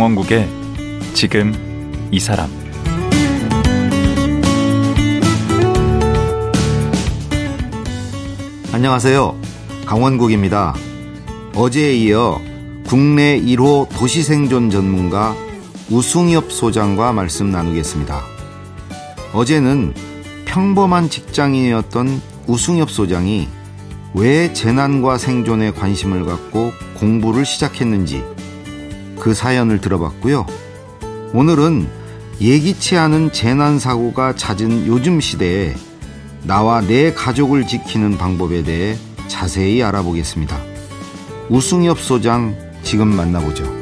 강원국의 지금 이 사람 안녕하세요. 강원국입니다. 어제에 이어 국내 1호 도시생존 전문가 우승엽 소장과 말씀 나누겠습니다. 어제는 평범한 직장인이었던 우승엽 소장이 왜 재난과 생존에 관심을 갖고 공부를 시작했는지 그 사연을 들어봤고요. 오늘은 예기치 않은 재난사고가 잦은 요즘 시대에 나와 내 가족을 지키는 방법에 대해 자세히 알아보겠습니다. 우승엽 소장 지금 만나보죠.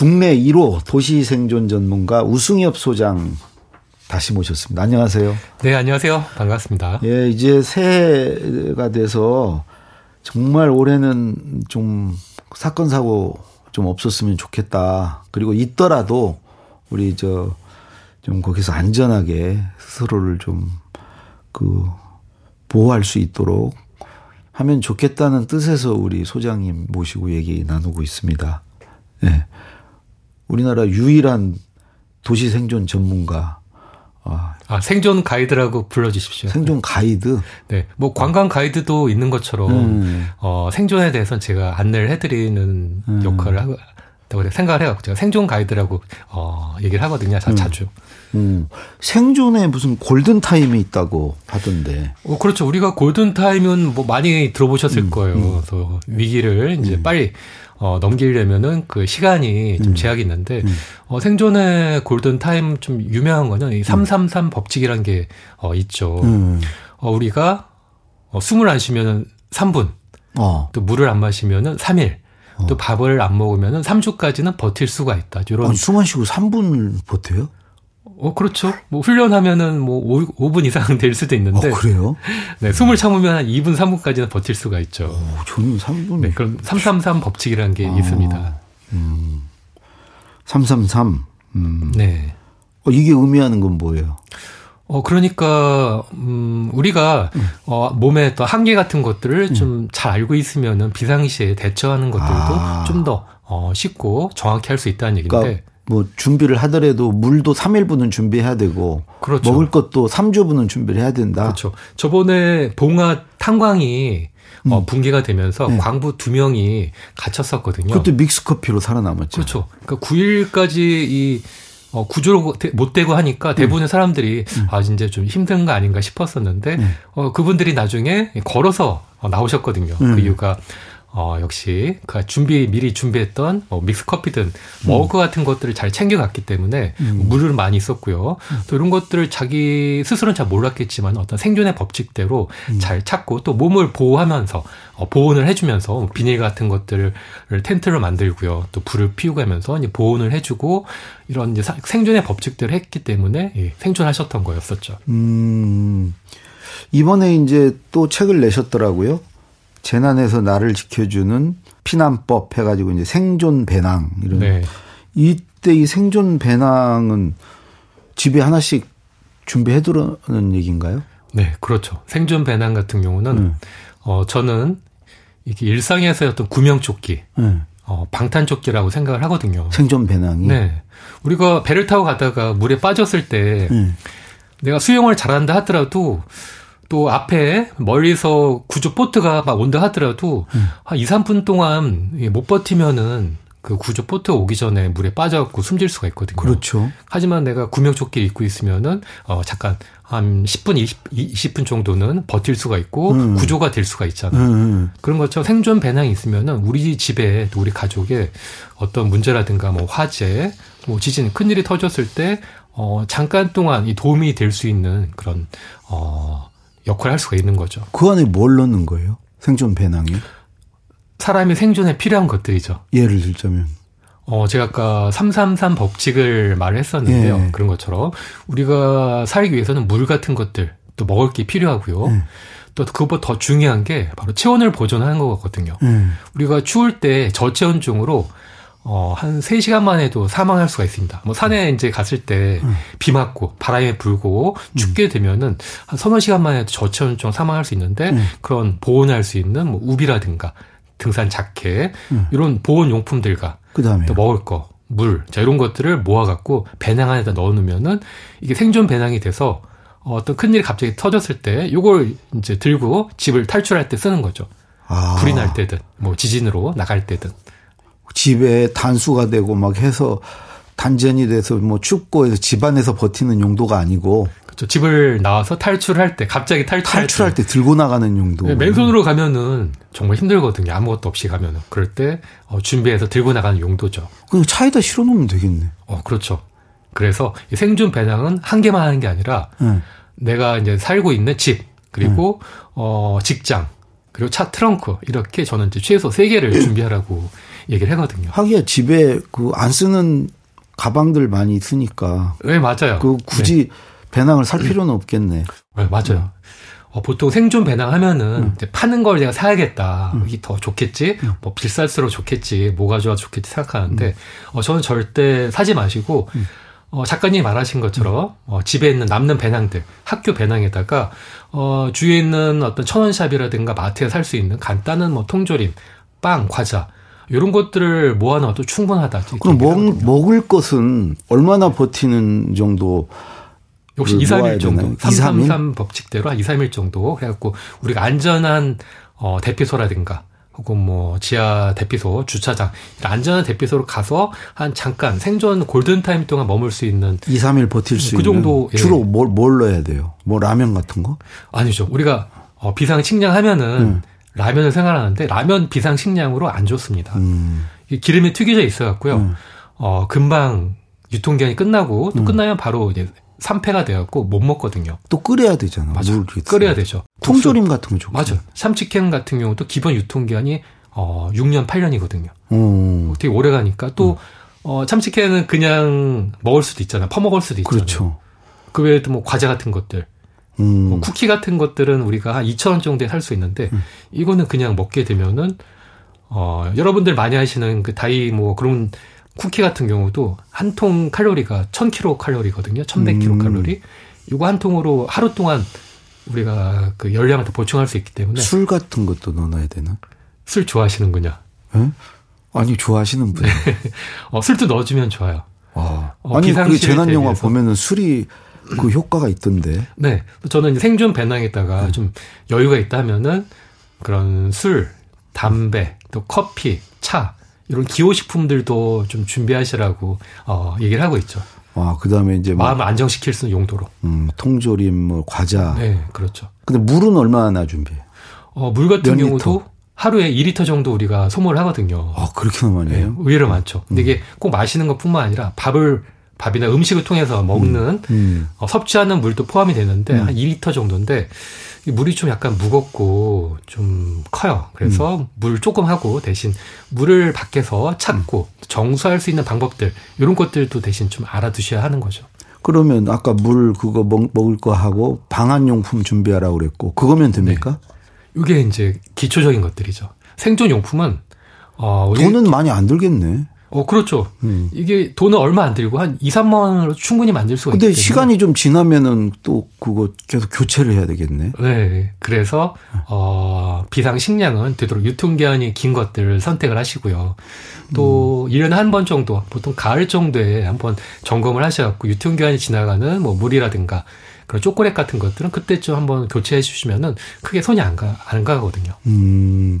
국내 1호 도시 생존 전문가 우승엽 소장 다시 모셨습니다. 안녕하세요. 네, 안녕하세요. 반갑습니다. 예, 이제 새해가 돼서 정말 올해는 좀 사건 사고 좀 없었으면 좋겠다. 그리고 있더라도 우리 저 좀 거기서 안전하게 스스로를 좀 그 보호할 수 있도록 하면 좋겠다는 뜻에서 우리 소장님 모시고 얘기 나누고 있습니다. 예. 네. 우리나라 유일한 도시 생존 전문가. 아, 아, 생존 가이드라고 불러주십시오. 생존 가이드? 네. 뭐 관광 가이드도 있는 것처럼, 음. 어, 생존에 대해서는 제가 안내를 해드리는 음. 역할을 하고, 생각을 해요. 제가 생존 가이드라고, 어, 얘기를 하거든요. 음. 자주. 음. 생존에 무슨 골든 타임이 있다고 하던데. 어, 그렇죠. 우리가 골든 타임은 뭐 많이 들어보셨을 음. 거예요. 음. 그래서 위기를 이제 음. 빨리 어, 넘기려면은 그 시간이 좀 음. 제약이 있는데, 음. 어, 생존의 골든 타임 좀 유명한 거는 이 333 음. 법칙이라는 게, 어, 있죠. 음. 어, 우리가, 어, 숨을 안 쉬면은 3분, 어. 또 물을 안 마시면은 3일, 어. 또 밥을 안 먹으면은 3주까지는 버틸 수가 있다. 이런. 숨안 쉬고 3분을 버텨요? 어, 그렇죠. 뭐, 훈련하면은 뭐, 5, 분 이상 될 수도 있는데. 어, 그래요? 네, 숨을 참으면 한 2분, 3분까지는 버틸 수가 있죠. 오, 저는 3분. 네, 그럼 333 법칙이라는 게 아, 있습니다. 음. 333. 음. 네. 어, 이게 의미하는 건 뭐예요? 어, 그러니까, 음, 우리가, 음. 어, 몸에 또 한계 같은 것들을 음. 좀잘 알고 있으면은 비상시에 대처하는 것들도 아. 좀 더, 어, 쉽고 정확히 할 수 있다는 얘기인데. 그러니까 뭐 준비를 하더라도 물도 3일분은 준비해야 되고 그렇죠. 먹을 것도 3주분은 준비를 해야 된다. 그렇죠. 저번에 봉화 탄광이 어, 음. 어, 붕괴가 되면서 네. 광부 두 명이 갇혔었거든요. 그것도 믹스커피로 살아남았죠. 그렇죠. 그러니까 9일까지 이 어, 구조로 못 되고 하니까 대부분의 음. 사람들이 음. 아 이제 좀 힘든 거 아닌가 싶었었는데 음. 어, 그분들이 나중에 걸어서 어, 나오셨거든요. 그 음. 이유가 어, 역시 그 준비 미리 준비했던 뭐 믹스 커피든 머그 음. 같은 것들을 잘 챙겨갔기 때문에 음. 물을 많이 썼고요. 음. 또 이런 것들을 자기 스스로는 잘 몰랐겠지만 어떤 생존의 법칙대로 음. 잘 찾고 또 몸을 보호하면서 어, 보온을 해주면서 비닐 같은 것들을 텐트를 만들고요. 또 불을 피우고 하면서 이제 보온을 해주고 이런 이제 생존의 법칙들을 했기 때문에 예, 생존하셨던 거였었죠. 음. 이번에 이제 또 책을 내셨더라고요. 재난에서 나를 지켜주는 피난법 해가지고 이제 생존 배낭 이런 네. 이때 이 생존 배낭은 집에 하나씩 준비해두라는 얘기인가요? 네, 그렇죠. 생존 배낭 같은 경우는 음. 어 저는 이게 일상에서 어떤 구명조끼, 음. 어 방탄조끼라고 생각을 하거든요. 생존 배낭이. 네, 우리가 배를 타고 가다가 물에 빠졌을 때 음. 내가 수영을 잘한다 하더라도 또 앞에 멀리서 구조 보트가 막 온다 하더라도 음. 한 2, 3분 동안 못 버티면은 그 구조 보트 오기 전에 물에 빠져갖고 숨질 수가 있거든요. 그렇죠. 하지만 내가 구명조끼 입고 있으면은 어 잠깐 한 10분, 20, 20분 정도는 버틸 수가 있고 음. 구조가 될 수가 있잖아요. 음. 음. 그런 것처럼 생존 배낭이 있으면은 우리 집에 또 우리 가족에 어떤 문제라든가 뭐 화재, 뭐 지진, 큰 일이 터졌을 때 어, 잠깐 동안 이 도움이 될 수 있는 그런, 어, 역할을 할 수가 있는 거죠. 그 안에 뭘 넣는 거예요? 생존 배낭에? 사람이 생존에 필요한 것들이죠. 예를 들자면. 어, 제가 아까 333 법칙을 말을 했었는데요. 예. 그런 것처럼 우리가 살기 위해서는 물 같은 것들 또 먹을 게 필요하고요. 예. 또 그것보다 더 중요한 게 바로 체온을 보존하는 거거든요. 음. 우리가 추울 때 저체온증으로 어, 한 3시간만 해도 사망할 수가 있습니다. 뭐 산에 이제 갔을 때 비 맞고 바람이 불고 춥게 되면은 한 서너 시간만 해도 저체온증 사망할 수 있는데 음. 그런 보온할 수 있는 뭐 우비라든가 등산 자켓 이런 보온 용품들과 그다음에 또 먹을 거, 물, 자, 이런 것들을 모아갖고 배낭 안에다 넣어 놓으면은 이게 생존 배낭이 돼서 어, 어떤 큰일이 갑자기 터졌을 때 요걸 이제 들고 집을 탈출할 때 쓰는 거죠. 아, 불이 날 때든, 뭐 지진으로 나갈 때든. 집에 단수가 되고 막 해서 단전이 돼서 뭐 춥고 해서 집 안에서 버티는 용도가 아니고 그렇죠. 집을 나와서 탈출할 때, 갑자기 탈출할, 탈출할 때 들고 나가는 용도. 네, 맨손으로 가면은 정말 힘들거든요. 아무것도 없이 가면은. 그럴 때 어, 준비해서 들고 나가는 용도죠. 그냥 차에다 실어 놓으면 되겠네. 어, 그렇죠. 그래서 이 생존 배낭은 한 개만 하는 게 아니라 응. 내가 이제 살고 있는 집 그리고 어 직장 그리고 차 트렁크 이렇게 저는 이제 최소 세 개를 준비하라고 얘기를 하거든요. 하기야 집에 그 안 쓰는 가방들 많이 쓰니까 네 맞아요. 그 굳이 배낭을 살 필요는 없겠네. 네, 맞아요. 어, 보통 생존 배낭 하면은 이제 파는 걸 내가 사야겠다. 이게 더 좋겠지. 뭐 비쌀수록 좋겠지. 뭐가 좋아 좋겠지 생각하는데 어, 저는 절대 사지 마시고 어, 작가님이 말하신 것처럼 어, 집에 있는 남는 배낭들, 학교 배낭에다가 어, 주위에 있는 어떤 천원샵이라든가 마트에 살 수 있는 간단한 뭐 통조림, 빵, 과자 이런 것들을 모아놔도 충분하다. 그럼 먹. 먹을 것은 얼마나 버티는 정도 역시 그 2, 3일 모아야 정도. 되나요? 2, 3일? 333 법칙대로 한 2, 3일 정도 해갖고 우리가 안전한 어, 대피소라든가 혹은 뭐 지하 대피소, 주차장 안전한 대피소로 가서 한 잠깐 생존 골든 타임 동안 머물 수 있는 2, 3일 버틸 수 있는 정도, 예. 주로 뭘, 뭘 넣어야 돼요? 뭐 라면 같은 거? 아니죠. 우리가 어, 비상 식량 하면은 라면을 생각하는데 라면 비상식량으로 안 좋습니다. 음. 이 기름이 튀겨져 있어 갖고요. 어, 금방 유통기한이 끝나고 또 끝나면 바로 이제 산패가 돼 갖고 못 먹거든요. 또 끓여야 되잖아. 맞아. 끓여야 되죠. 통조림 같은 거 좋고. 맞아. 참치캔 같은 경우도 기본 유통기한이 어 6년 8년이거든요. 어. 되게 오래 가니까 또 어, 참치캔은 그냥 먹을 수도 있잖아요. 퍼먹을 수도 있잖아요. 그렇죠. 그 외에도 뭐 과자 같은 것들, 음. 뭐 쿠키 같은 것들은 우리가 한 2,000원 정도에 살 수 있는데 이거는 그냥 먹게 되면은 어, 여러분들 많이 하시는 그 다이 뭐 그런 쿠키 같은 경우도 한 통 칼로리가 1000kcal 칼로리거든요. 1100kcal 음. 칼로리. 이거 한 통으로 하루 동안 우리가 그 열량을 더 보충할 수 있기 때문에 술 같은 것도 넣어놔야 되나? 술 좋아하시는군요. 예? 아니 좋아하시는 분. 어, 술도 넣어주면 좋아요. 와. 어, 아니 그 재난 영화. 보면은 술이 그 효과가 있던데. 네. 저는 생존 배낭에다가 좀 여유가 있다 하면은 그런 술, 담배, 또 커피, 차, 이런 기호식품들도 좀 준비하시라고, 어, 얘기를 하고 있죠. 와 그다음에 이제 뭐 마음을 안정시킬 수 있는 용도로. 음, 통조림 뭐 과자. 네, 그렇죠. 근데 물은 얼마나 준비해요? 어, 물 같은 몇 경우도 리터? 하루에 2리터 정도 우리가 소모를 하거든요. 아 그렇게나 많이 네, 해요? 의외로 많죠. 근데 이게 꼭 마시는 것 뿐만 아니라 밥을, 밥이나 음식을 통해서 먹는 음. 어, 섭취하는 물도 포함이 되는데 한 2리터 정도인데 이 물이 좀 약간 무겁고 좀 커요. 그래서 음. 물 조금 하고 대신 물을 밖에서 찾고 음. 정수할 수 있는 방법들 이런 것들도 대신 좀 알아두셔야 하는 거죠. 그러면 아까 물 그거 먹, 먹을 거 하고 방한용품 준비하라고 그랬고 그거면 됩니까? 이게 이제 기초적인 것들이죠. 생존 용품은 어, 돈은 많이 안 들겠네. 어 그렇죠. 음. 이게 돈은 얼마 안 들고 한 2, 3만 원으로 충분히 만들 수가 있기 근데 시간이 좀 지나면은 또 그거 계속 교체를 해야 되겠네. 네. 그래서, 어, 비상 식량은 되도록 유통기한이 긴 것들을 선택을 하시고요. 또, 음. 1년에 한 번 정도, 보통 가을 정도에 한 번 점검을 하셔갖고, 유통기한이 지나가는 뭐 물이라든가, 그런 초콜릿 같은 것들은 그때쯤 한번 교체해 주시면은 크게 손이 안 가, 안 가거든요. 음.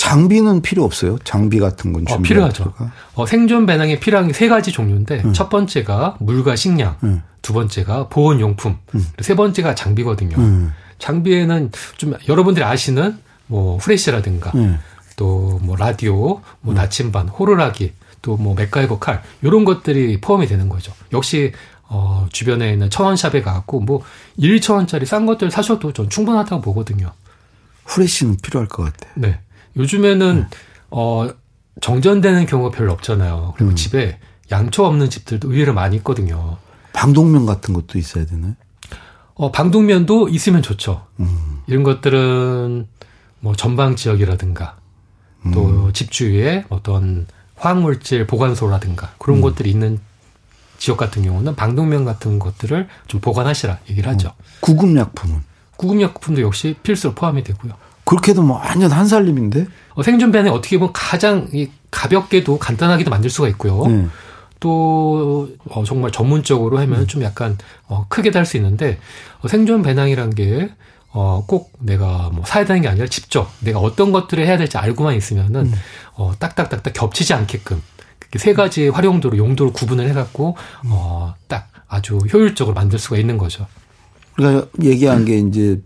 장비는 필요 없어요? 장비 같은 건 어, 필요하죠. 어, 생존 배낭에 필요한 게세 가지 종류인데, 음. 첫 번째가 물과 식량, 음. 두 번째가 보온 용품, 그리고 세 번째가 장비거든요. 음. 장비에는 좀 여러분들이 아시는 뭐 후레쉬라든가 네. 또뭐 라디오, 음. 뭐 나침반, 호루라기, 또 뭐 맥가이버 칼 이런 것들이 포함이 되는 거죠. 역시 어 주변에 있는 천원샵에 가갖고 뭐 1, 2천원짜리 싼 것들 사셔도 전 충분하다고 보거든요. 후레쉬는 필요할 것 같아. 네. 요즘에는 어 정전되는 경우가 별로 없잖아요. 음. 그리고 집에 양초 없는 집들도 의외로 많이 있거든요. 방독면 같은 것도 있어야 되나요? 어, 방독면도 있으면 좋죠. 음. 이런 것들은 뭐 전방 지역이라든가 또 음. 집 주위에 어떤 화학물질 보관소라든가 그런 음. 것들이 있는 지역 같은 경우는 방독면 같은 것들을 좀 보관하시라 얘기를 하죠. 어. 구급약품은? 구급약품도 역시 필수로 포함이 되고요. 그렇게도 뭐 완전 한살림인데? 어, 생존 배는 어떻게 보면 가장 가볍게도 간단하게도 만들 수가 있고요. 네. 또 어, 정말 전문적으로 하면 음. 좀 약간 어, 크게도 할수 있는데 어, 생존 배낭이란 게 어, 꼭 내가 뭐 사야 되는 게 아니라 직접 내가 어떤 것들을 해야 될지 알고만 있으면은 음. 어, 딱딱딱딱 겹치지 않게끔 세 가지의 활용도로 용도를 구분을 해갖고 어, 딱 아주 효율적으로 만들 수가 있는 거죠. 그러니까 얘기한 게 이제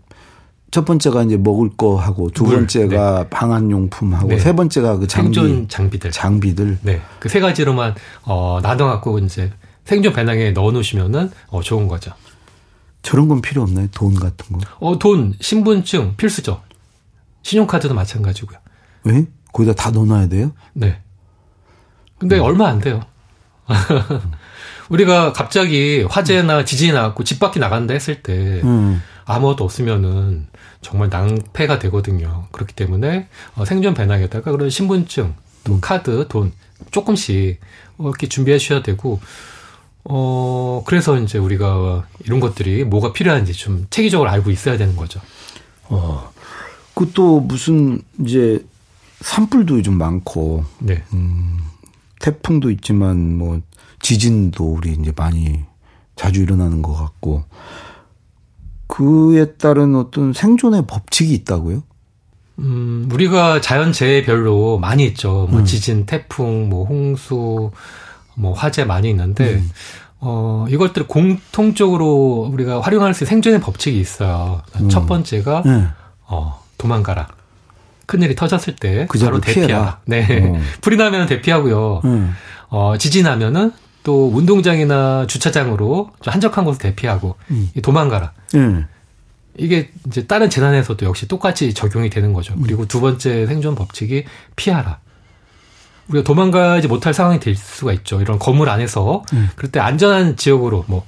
첫 번째가 이제 먹을 거 하고 두 물, 번째가 네. 방한 용품 하고 네. 세 번째가 그 장비, 생존 장비들 장비들 네 그 세 가지로만 어 나눠 갖고 이제 생존 배낭에 넣어 놓으시면은 어 좋은 거죠. 저런 건 필요 없나요? 돈 같은 거? 어 돈 신분증 필수죠. 신용카드도 마찬가지고요. 왜? 거기다 다 넣어놔야 돼요? 네. 근데 음. 얼마 안 돼요. 우리가 갑자기 화재나 지진이 나갖고 집 밖에 나간다 했을 때 음. 아무것도 없으면은 정말 낭패가 되거든요. 그렇기 때문에 어, 생존 배낭에다가 그런 신분증, 또 음. 카드, 돈 조금씩 이렇게 준비해 주셔야 되고 어 그래서 이제 우리가 이런 것들이 뭐가 필요한지 좀 체계적으로 알고 있어야 되는 거죠. 어. 그 또 무슨 이제 산불도 좀 많고 네. 음, 태풍도 있지만 뭐 지진도 우리 이제 많이 자주 일어나는 것 같고 그에 따른 어떤 생존의 법칙이 있다고요? 음, 우리가 자연재해별로 많이 있죠. 뭐 음. 지진, 태풍, 뭐 홍수, 뭐 화재 많이 있는데 음. 어, 이것들을 공통적으로 우리가 활용할 수 있는 생존의 법칙이 있어요. 음. 첫 번째가 네. 어, 도망가라. 큰일이 터졌을 때 그 바로 대피하라. 네. 어. 불이 나면 대피하고요. 음. 어, 지진하면은 또 운동장이나 주차장으로 좀 한적한 곳을 대피하고 음. 도망가라. 음. 이게 이제 다른 재난에서도 역시 똑같이 적용이 되는 거죠. 음. 그리고 두 번째 생존 법칙이 피하라. 우리가 도망가지 못할 상황이 될 수가 있죠. 이런 건물 안에서 음. 그럴 때 안전한 지역으로 뭐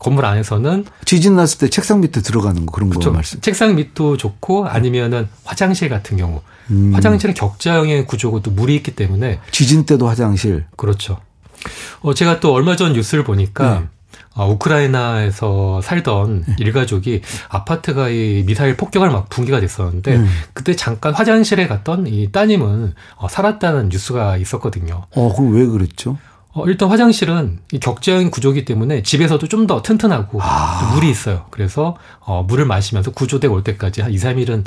건물 안에서는 지진 났을 때 책상 밑에 들어가는 거 그런 그렇죠. 거 말씀. 책상 밑도 좋고 아니면은 화장실 같은 경우 음. 화장실은 격자형의 구조고 또 물이 있기 때문에 지진 때도 화장실 그렇죠. 어, 제가 또 얼마 전 뉴스를 보니까 네. 어, 우크라이나에서 살던 네. 일가족이 아파트가 이 미사일 폭격을 막 붕괴가 됐었는데 음. 그때 잠깐 화장실에 갔던 이 따님은 어, 살았다는 뉴스가 있었거든요. 어, 그럼 왜 그랬죠? 어, 일단 화장실은 이 격자형 구조기 때문에 집에서도 좀 더 튼튼하고 아. 물이 있어요. 그래서 어, 물을 마시면서 구조되고 올 때까지 한 2, 3일은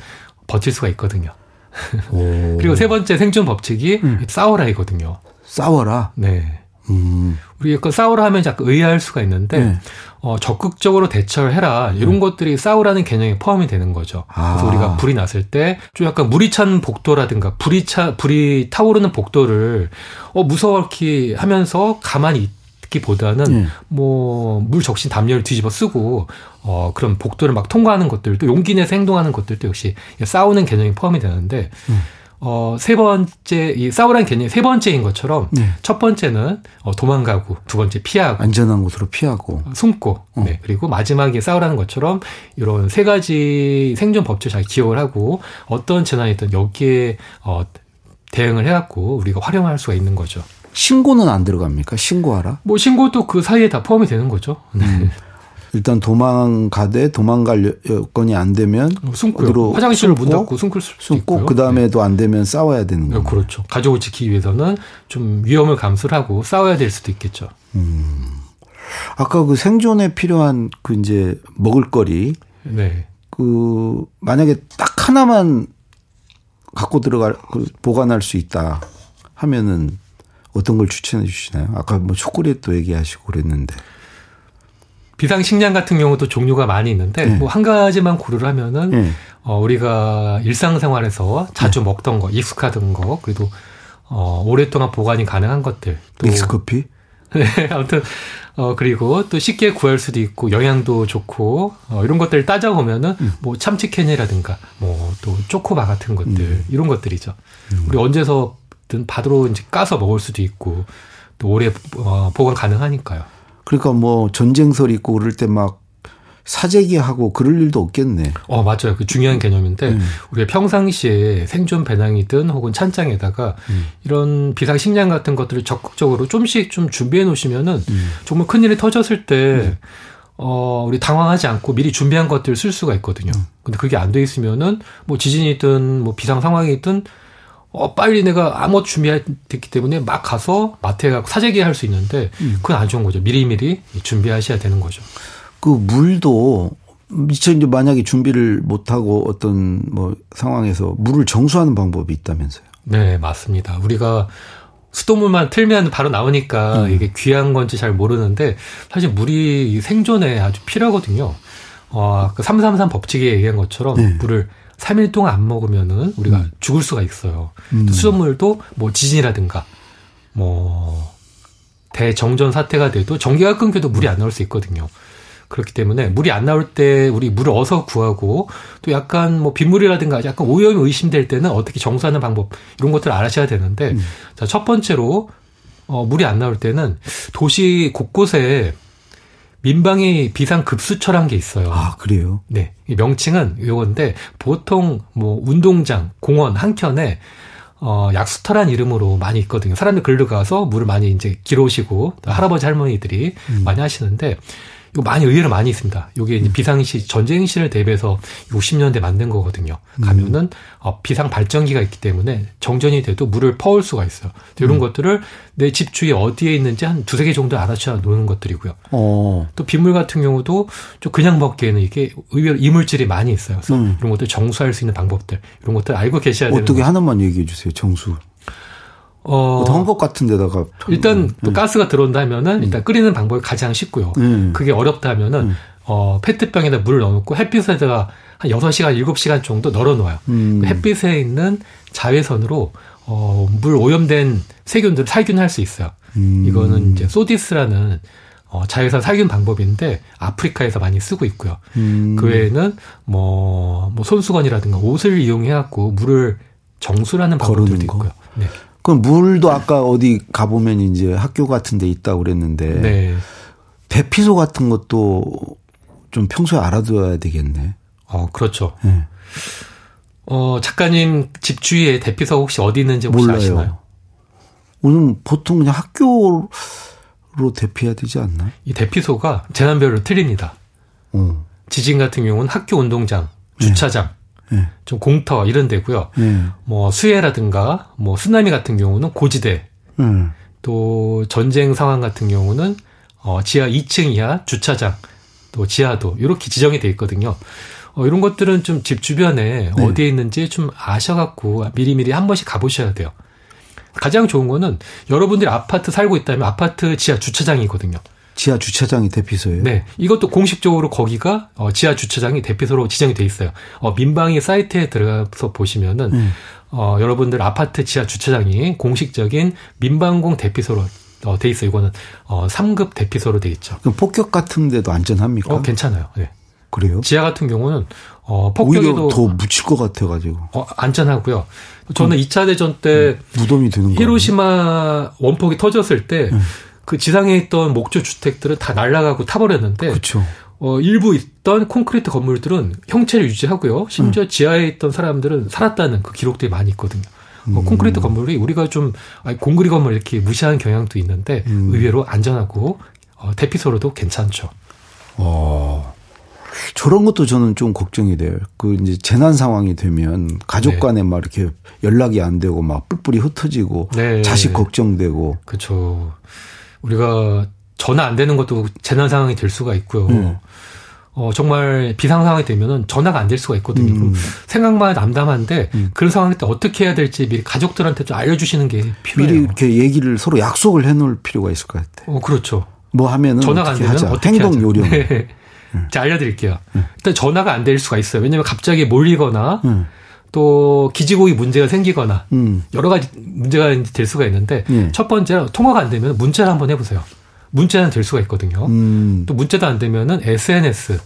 버틸 수가 있거든요. 그리고 세 번째 생존 법칙이 음. 싸워라이거든요. 싸워라? 네. 음. 우리 약간 싸우라 하면 자꾸 의아할 수가 있는데 네. 어, 적극적으로 대처를 해라 이런 음. 것들이 싸우라는 개념에 포함이 되는 거죠. 아. 그래서 우리가 불이 났을 때 좀 약간 물이 찬 복도라든가 불이 차 불이 타오르는 복도를 어 무서워 이렇게 하면서 가만히 있기보다는 네. 뭐물 적신 담요를 뒤집어 쓰고 어 그런 복도를 막 통과하는 것들도 용기 내서 행동하는 것들도 역시 싸우는 개념이 포함이 되는데. 음. 어, 세 번째, 이 싸우라는 개념이 세 번째인 것처럼 네. 첫 번째는 어, 도망가고 두 번째 피하고 안전한 곳으로 피하고 숨고 어. 네. 그리고 마지막에 싸우라는 것처럼 이런 세 가지 생존 법칙을 잘 기억을 하고 어떤 재난이든 여기에 어, 대응을 해갖고 우리가 활용할 수가 있는 거죠. 신고는 안 들어갑니까? 신고하라? 뭐 신고도 그 사이에 다 포함이 되는 거죠. 네. 음. 일단 도망가되 도망갈 여건이 안 되면 어, 숨고요. 화장실을 문 닫고 숨을 숨고 그 다음에도 네. 안 되면 싸워야 되는 거예요. 그렇죠. 가족을 지키기 위해서는 좀 위험을 감수를 하고 싸워야 될 수도 있겠죠. 음. 아까 그 생존에 필요한 그 이제 먹을거리. 네. 그 만약에 딱 하나만 갖고 들어갈 그 보관할 수 있다 하면은 어떤 걸 추천해 주시나요? 아까 뭐 초콜릿도 얘기하시고 그랬는데. 비상식량 같은 경우도 종류가 많이 있는데 네. 뭐한 가지만 고려를 하면은 네. 어 우리가 일상생활에서 자주 네. 먹던 거, 익숙하던 거, 그래도 어 오랫동안 보관이 가능한 것들. 또 믹스커피? 네, 아무튼 어 그리고 또 쉽게 구할 수도 있고 영양도 좋고 어 이런 것들을 따져 보면은 음. 뭐 참치 캔이라든가 뭐 또 초코바 같은 것들 음. 이런 것들이죠. 음. 우리 언제서든 바로 이제 까서 먹을 수도 있고 또 오래 어 보관 가능하니까요. 그러니까 뭐 전쟁설 있고 그럴 때 막 사재기하고 그럴 일도 없겠네. 어, 맞아요. 그 중요한 개념인데 음. 우리가 평상시에 생존 배낭이든 혹은 찬장에다가 음. 이런 비상 식량 같은 것들을 적극적으로 좀씩 좀 준비해 놓으시면은 음. 정말 큰일이 터졌을 때 음. 어, 우리 당황하지 않고 미리 준비한 것들을 쓸 수가 있거든요. 음. 근데 그게 안 돼 있으면은 뭐 지진이든 뭐 비상 상황이든 어, 빨리 내가 아무것도 준비했기 때문에 막 가서 마트에 가고 사재기 할 수 있는데 음. 그건 안 좋은 거죠. 미리미리 준비하셔야 되는 거죠. 그 물도 미처 이제 만약에 준비를 못하고 어떤 뭐 상황에서 물을 정수하는 방법이 있다면서요? 네, 맞습니다. 우리가 수돗물만 틀면 바로 나오니까 음. 이게 귀한 건지 잘 모르는데 사실 물이 생존에 아주 필요하거든요. 어, 그333 법칙에 얘기한 것처럼 네. 물을 3일 동안 안 먹으면은 우리가 음. 죽을 수가 있어요. 음. 수돗물도 뭐 지진이라든가 뭐 대정전 사태가 돼도 전기가 끊겨도 물이 안 나올 수 있거든요. 그렇기 때문에 물이 안 나올 때 우리 물을 어서 구하고 또 약간 뭐 빗물이라든가 약간 오염이 의심될 때는 어떻게 정수하는 방법 이런 것들을 알아셔야 되는데 음. 자, 첫 번째로 어, 물이 안 나올 때는 도시 곳곳에 민방위 비상급수처란 게 있어요. 아, 그래요? 네. 이 명칭은 이건데 보통 뭐 운동장, 공원 한켠에 어, 약수터란 이름으로 많이 있거든요. 사람들 글로 가서 물을 많이 이제 길어오시고 할아버지 할머니들이 음. 많이 하시는데 이거 많이 의외로 많이 있습니다. 이게 이제 음. 비상시 전쟁시를 대비해서 60년대 만든 거거든요. 가면은 음. 어, 비상 발전기가 있기 때문에 정전이 돼도 물을 퍼올 수가 있어요. 이런 음. 것들을 내 집 주위에 어디에 있는지 한 두세 개 정도 알아셔야 노는 것들이고요. 어. 또 빗물 같은 경우도 좀 그냥 먹기에는 이게 의외로 이물질이 많이 있어요. 그래서 음. 이런 것들 정수할 수 있는 방법들 이런 것들 알고 계셔야 되는 어떻게 하나만 얘기해 주세요. 정수. 어, 헝겊 같은 데다가. 일단 또 음. 가스가 들어온다면은 일단 음. 끓이는 방법이 가장 쉽고요. 음. 그게 어렵다면은 음. 어, 페트병에다 물을 넣어놓고 햇빛에다가 한 6시간, 7시간 정도 널어 놓아요. 음. 그 햇빛에 있는 자외선으로 어, 물 오염된 세균들을 살균할 수 있어요. 음. 이거는 이제 소디스라는 어, 자외선 살균 방법인데 아프리카에서 많이 쓰고 있고요. 그 외에는 뭐, 뭐 손수건이라든가 옷을 이용해갖고 물을 정수라는 방법들도 있고요. 네. 그럼 물도 아까 어디 가보면 이제 학교 같은 데 있다고 그랬는데. 네. 대피소 같은 것도 좀 평소에 알아둬야 되겠네. 어, 그렇죠. 네. 어, 작가님 집 주위에 대피소 혹시 어디 있는지 혹시 몰라요. 아시나요? 오늘 보통 그냥 학교로 대피해야 되지 않나? 이 대피소가 재난별로 틀립니다. 어. 지진 같은 경우는 학교 운동장, 주차장, 네. 네. 좀 공터 이런 데고요. 네. 뭐 수해라든가 뭐 쓰나미 같은 경우는 고지대. 네. 또 전쟁 상황 같은 경우는 어 지하 2층 이하 주차장, 또 지하도 이렇게 지정이 돼 있거든요. 어 이런 것들은 좀 집 주변에 네. 어디에 있는지 좀 아셔갖고 미리미리 한 번씩 가보셔야 돼요. 가장 좋은 거는 여러분들이 아파트 살고 있다면 아파트 지하 주차장이거든요. 지하 주차장이 대피소예요. 네, 이것도 공식적으로 거기가 어, 지하 주차장이 대피소로 지정이 돼 있어요. 어, 민방위 사이트에 들어가서 보시면은 음. 어, 여러분들 아파트 지하 주차장이 공식적인 민방공 대피소로 어, 돼 있어요. 이거는 어, 3급 대피소로 돼 있죠. 그럼 폭격 같은 데도 안전합니까? 어, 괜찮아요. 네. 그래요? 지하 같은 경우는 어, 폭격에도 더 묻힐 것 같아 가지고. 어, 안전하고요. 저는 2차 대전 때 무덤이 되는 히로시마 원폭이 터졌을 때 음. 그 지상에 있던 목조 주택들은 다 날아가고 타버렸는데 그쵸. 어, 일부 있던 콘크리트 건물들은 형체를 유지하고요. 심지어 음. 지하에 있던 사람들은 살았다는 그 기록들이 많이 있거든요. 어, 음. 콘크리트 건물이 우리가 좀 공그리 건물 이렇게 무시하는 경향도 있는데 음. 의외로 안전하고 어, 대피소로도 괜찮죠. 어. 저런 것도 저는 좀 걱정이 돼요. 그 이제 재난 상황이 되면 가족 네. 간에 막 이렇게 연락이 안 되고 막 뿔뿔이 흩어지고 네. 자식 걱정되고. 그렇죠. 우리가 전화 안 되는 것도 재난 상황이 될 수가 있고요. 음. 어, 정말 비상 상황이 되면은 전화가 안 될 수가 있거든요. 음. 생각만 남담한데 음. 그런 상황일 때 어떻게 해야 될지 미리 가족들한테 좀 알려주시는 게 필요해요. 미리 이렇게 얘기를 서로 약속을 해놓을 필요가 있을 것 같아요. 어, 그렇죠. 뭐 하면은 전화가 안 되면. 어떻게 행동. 요령. 네. 음. 자 알려드릴게요. 음. 일단 전화가 안 될 수가 있어요. 왜냐하면 갑자기 몰리거나 음. 또 기지국이 문제가 생기거나 음. 여러 가지 문제가 될 수가 있는데 예. 첫 번째 통화가 안 되면 문자를 한번 해보세요. 문자는 될 수가 있거든요. 음. 또 문자도 안 되면은 SNS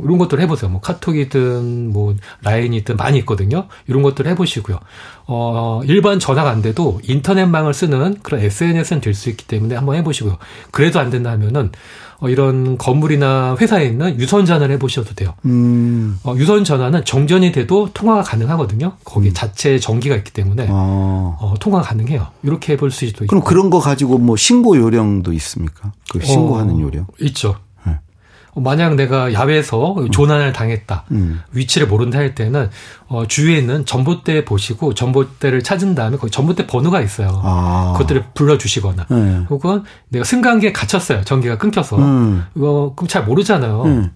이런 것들 해보세요. 뭐 카톡이든 뭐 라인이든 많이 있거든요. 이런 것들 해보시고요. 어 일반 전화가 안 돼도 인터넷망을 쓰는 그런 SNS는 될 수 있기 때문에 한번 해보시고요. 그래도 안 된다면은 어, 이런 건물이나 회사에 있는 유선 전화를 해보셔도 돼요. 음. 어, 유선 전화는 정전이 돼도 통화가 가능하거든요. 거기 음. 자체 전기가 있기 때문에 어. 어, 통화가 가능해요. 이렇게 해볼 수도 있고. 그럼 그런 거 가지고 뭐 신고 요령도 있습니까? 그 신고하는 어, 요령. 있죠. 만약 내가 야외에서 조난을 당했다. 음. 위치를 모른다 할 때는 어, 주위에 있는 전봇대 보시고 전봇대를 찾은 다음에 거기 전봇대 번호가 있어요. 아. 그것들을 불러주시거나 네. 혹은 내가 승강기에 갇혔어요. 전기가 끊겨서 음. 이거 그럼 잘 모르잖아요. 음.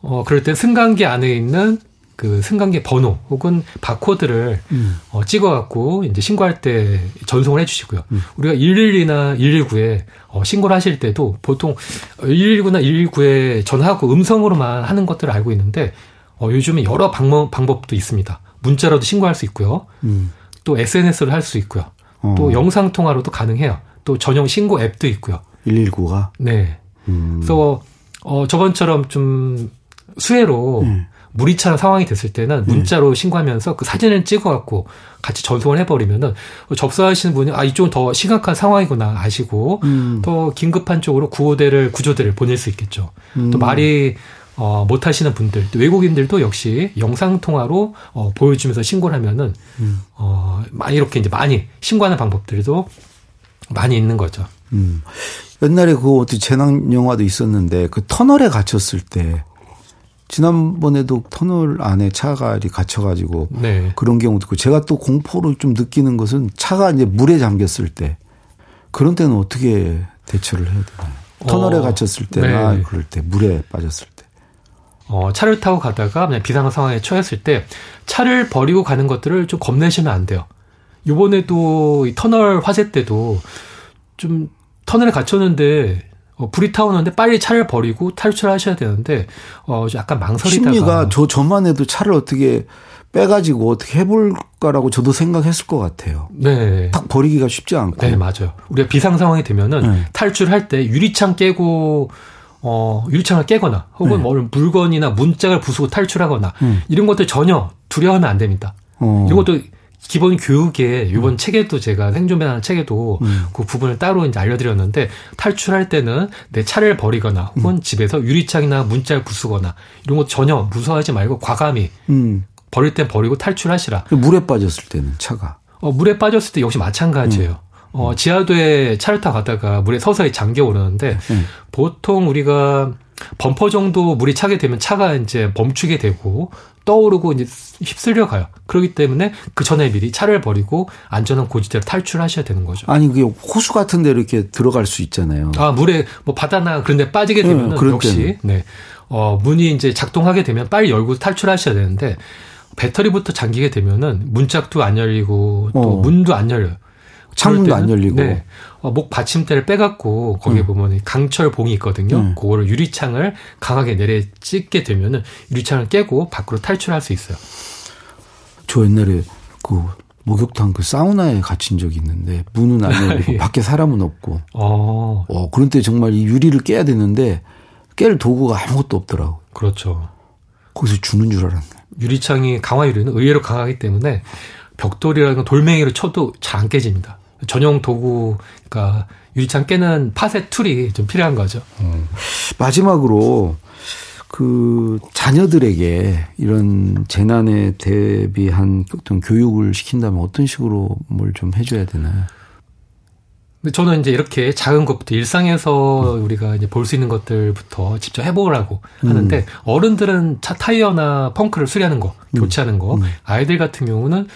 어 그럴 때 승강기 안에 있는 그 승강기 번호 혹은 바코드를 음. 어, 찍어갖고 이제 신고할 때 전송을 해주시고요. 음. 우리가 112나 119에 어, 신고를 하실 때도 보통 119나 119에 전화하고 음성으로만 하는 것들을 알고 있는데 어, 요즘에 여러 방법, 방법도 있습니다. 문자로도 신고할 수 있고요. 음. 또 SNS를 할 수 있고요. 어. 또 영상 통화로도 가능해요. 또 전용 신고 앱도 있고요. 119가. 네. 음. 그래서 어 저번처럼 좀 수혜로 음. 물이 차는 상황이 됐을 때는 문자로 신고하면서 그 사진을 찍어갖고 같이 전송을 해버리면은 접수하시는 분이 아 이쪽은 더 심각한 상황이구나 아시고 음. 더 긴급한 쪽으로 구호대를 구조대를 보낼 수 있겠죠. 음. 또 말이 어, 못 하시는 분들, 또 외국인들도 역시 영상 통화로 어, 보여주면서 신고를 하면은 음. 어, 많이 이렇게 이제 많이 신고하는 방법들도 많이 있는 거죠. 음. 옛날에 그 어떤 재난 영화도 있었는데 그 터널에 갇혔을 때 지난번에도 터널 안에 차가 갇혀가지고 네. 그런 경우도 있고 제가 또 공포를 좀 느끼는 것은 차가 이제 물에 잠겼을 때 그런 때는 어떻게 대처를 해야 되나요? 터널에 어, 갇혔을 때나 네. 그럴 때 물에 빠졌을 때. 어, 차를 타고 가다가 그냥 비상 상황에 처했을 때 차를 버리고 가는 것들을 좀 겁내시면 안 돼요. 요번에도 이 터널 화재 때도 좀 터널에 갇혔는데 어, 불이 타오는데 빨리 차를 버리고 탈출하셔야 되는데 어, 좀 약간 망설이다가 심리가 저 저만 해도 차를 어떻게 빼가지고 어떻게 해볼까라고 저도 생각했을 것 같아요. 네. 탁 버리기가 쉽지 않고. 네, 맞아요. 우리가 비상 상황이 되면은 네. 탈출할 때 유리창 깨고 어, 유리창을 깨거나 혹은 네. 뭐 물건이나 문짝을 부수고 탈출하거나 음. 이런 것들 전혀 두려워하면 안 됩니다. 어. 이런 것도 기본 교육에 이번 책에도 제가 생존배라는 책에도 음. 그 부분을 따로 이제 알려드렸는데 탈출할 때는 내 차를 버리거나 혹은 음. 집에서 유리창이나 문짝을 부수거나 이런 것 전혀 무서워하지 말고 과감히 음. 버릴 땐 버리고 탈출하시라. 물에 빠졌을 때는 차가. 어, 물에 빠졌을 때 역시 마찬가지예요. 음. 어, 지하도에 차를 타고 가다가 물에 서서히 잠겨 오르는데 음. 보통 우리가 범퍼 정도 물이 차게 되면 차가 이제 멈추게 되고 떠오르고 이제 휩쓸려 가요. 그렇기 때문에 그 전에 미리 차를 버리고 안전한 고지대로 탈출하셔야 되는 거죠. 아니 그게 호수 같은 데 이렇게 들어갈 수 있잖아요. 아, 물에 뭐 바다나 그런 데 빠지게 되면 네, 역시. 네. 어, 문이 이제 작동하게 되면 빨리 열고 탈출하셔야 되는데 배터리부터 잠기게 되면은 문짝도 안 열리고 또 어. 문도 안 열려요. 창문도 안 열리고. 네. 어, 목 받침대를 빼갖고 거기에 음. 보면 강철 봉이 있거든요. 음. 그거를 유리창을 강하게 내려 찍게 되면은 유리창을 깨고 밖으로 탈출할 수 있어요. 저 옛날에 그 목욕탕 그 사우나에 갇힌 적이 있는데 문은 안 열리고 예. 밖에 사람은 없고. 어, 어 그런 때 정말 이 유리를 깨야 되는데 깰 도구가 아무것도 없더라고. 그렇죠. 거기서 죽는 줄 알았네. 유리창이 강화 유리는 의외로 강하기 때문에 벽돌이라는 돌멩이를 쳐도 잘 안 깨집니다. 전용 도구, 그러니까 유리창 깨는 파쇄 tool이 좀 필요한 거죠. 마지막으로 그 자녀들에게 이런 재난에 대비한 어떤 교육을 시킨다면 어떤 식으로 뭘 좀 해줘야 되나요? 저는 이제 이렇게 작은 것부터 일상에서 우리가 이제 볼 수 있는 것들부터 직접 해보라고 하는데 어른들은 차 타이어나 펑크를 수리하는 거, 교체하는 거, 아이들 같은 경우는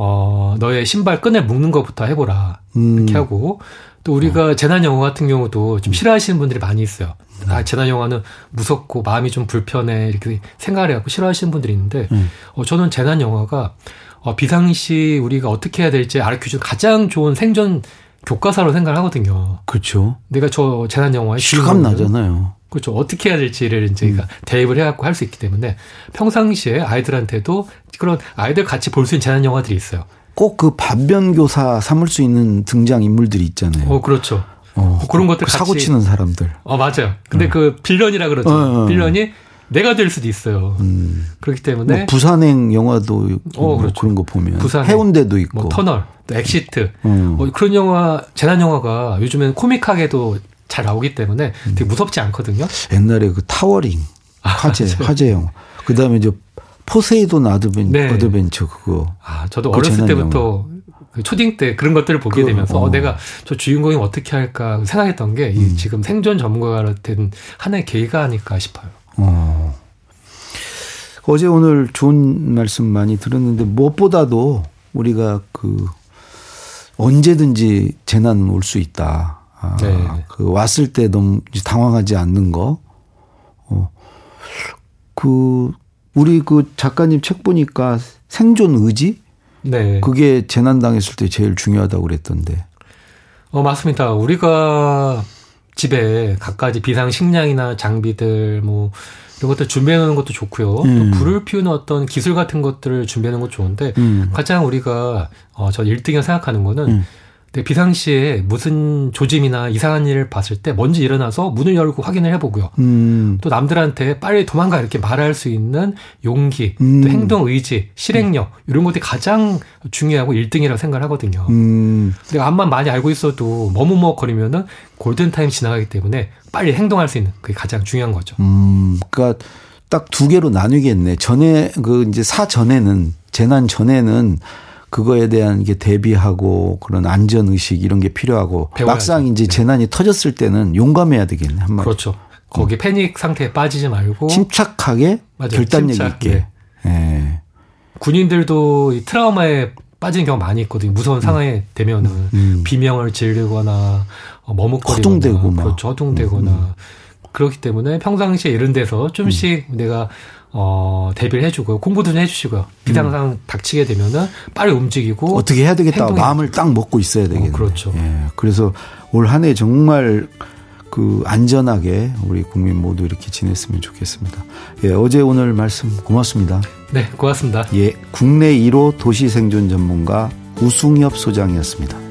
어 너의 신발 끈을 묶는 것부터 해보라 음. 이렇게 하고 또 우리가 재난 영화 같은 경우도 좀 싫어하시는 분들이 많이 있어요. 아 재난 영화는 무섭고 마음이 좀 불편해 이렇게 생각을 해갖고 싫어하시는 분들이 있는데 음. 어 저는 재난 영화가 어, 비상시 우리가 어떻게 해야 될지 알려주는 가장 좋은 생존 교과서로 생각을 하거든요. 그렇죠. 내가 저 재난 영화의 실감 나잖아요. 그렇죠. 어떻게 해야 될지를 이제 음. 가 대입을 해갖고 할 수 있기 때문에 평상시에 아이들한테도 그런 아이들 같이 볼 수 있는 재난 영화들이 있어요. 꼭 그 반면교사 삼을 수 있는 등장 인물들이 있잖아요. 어, 그렇죠. 어, 그런 것들 그 사고 치는 사람들. 어, 맞아요. 근데 그 villain이라 그러죠. 어, 어. villain이 내가 될 수도 있어요. 음. 그렇기 뭐 때문에 부산행 영화도 어, 뭐 그렇죠. 그런 거 보면 부산행, 해운대도 있고. 뭐 터널, 또 엑시트, 음. 어, 그런 영화, 재난 영화가 요즘엔 코믹하게도 잘 나오기 때문에 되게 무섭지 않거든요. 옛날에 그 타워링 화재 아, 화재 영화. 그다음에 이제 포세이돈 아드벤, 네. 어드벤처 그거. 아, 저도 그 어렸을 때부터 그 초딩 때 그런 것들을 보게 그, 되면서 어. 어, 내가 저 주인공이 어떻게 할까 생각했던 게이 음. 지금 생존 전문가가 된 하나의 계기가 아닐까 싶어요. 어. 어제 오늘 좋은 말씀 많이 들었는데 무엇보다도 우리가 그 언제든지 재난 올 수 있다. 아, 네. 그 왔을 때 너무 당황하지 않는 거. 어. 그 우리 그 작가님 책 보니까 생존 의지 네. 그게 재난 당했을 때 제일 중요하다고 그랬던데. 어, 맞습니다. 우리가 집에 갖가지 비상 식량이나 장비들 뭐 이런 것들 준비해 놓는 것도 좋고요. 음. 또 불을 피우는 어떤 기술 같은 것들을 준비해 놓는 것도 좋은데 음. 가장 우리가 어, 저 1등이라 생각하는 거는 음. 내 비상시에 무슨 조짐이나 이상한 일을 봤을 때 먼저 일어나서 문을 열고 확인을 해보고요. 음. 또 남들한테 빨리 도망가 이렇게 말할 수 있는 용기, 음. 또 행동 의지, 실행력 이런 것들이 가장 중요하고 1등이라고 생각을 하거든요. 음. 내가 앞만 많이 알고 있어도 머뭇머뭇거리면은 골든 타임 지나가기 때문에 빨리 행동할 수 있는 그게 가장 중요한 거죠. 음, 그러니까 딱 두 개로 나뉘겠네. 전에 그 이제 사 전에는 재난 전에는 그거에 대한 게 대비하고 그런 안전 의식 이런 게 필요하고 배워야죠. 막상 이제 네. 재난이 터졌을 때는 용감해야 되겠네 한마디. 그렇죠. 거기 패닉 상태에 빠지지 말고 침착하게 맞아요. 결단력 침착, 있게. 예. 군인들도 이 트라우마에 빠지는 경우가 많이 있거든요. 무서운 상황에 되면은 음. 비명을 지르거나 어, 머뭇거리거나 허둥대고 막. 그렇죠. 허둥대거나 음, 그렇기 때문에 평상시에 이런 데서 좀씩 내가 어 대비를 해주고요. 공부도 좀 해주시고요. 비상상 닥치게 되면은 빨리 움직이고 음. 어떻게 해야 되겠다 행동해. 마음을 딱 먹고 있어야 되겠네. 어, 그렇죠. 예. 그래서 올 한 해 정말 그 안전하게 우리 국민 모두 이렇게 지냈으면 좋겠습니다. 예, 어제 오늘 말씀 고맙습니다. 네, 고맙습니다. 예, 국내 1호 도시 생존 전문가 우승엽 소장이었습니다.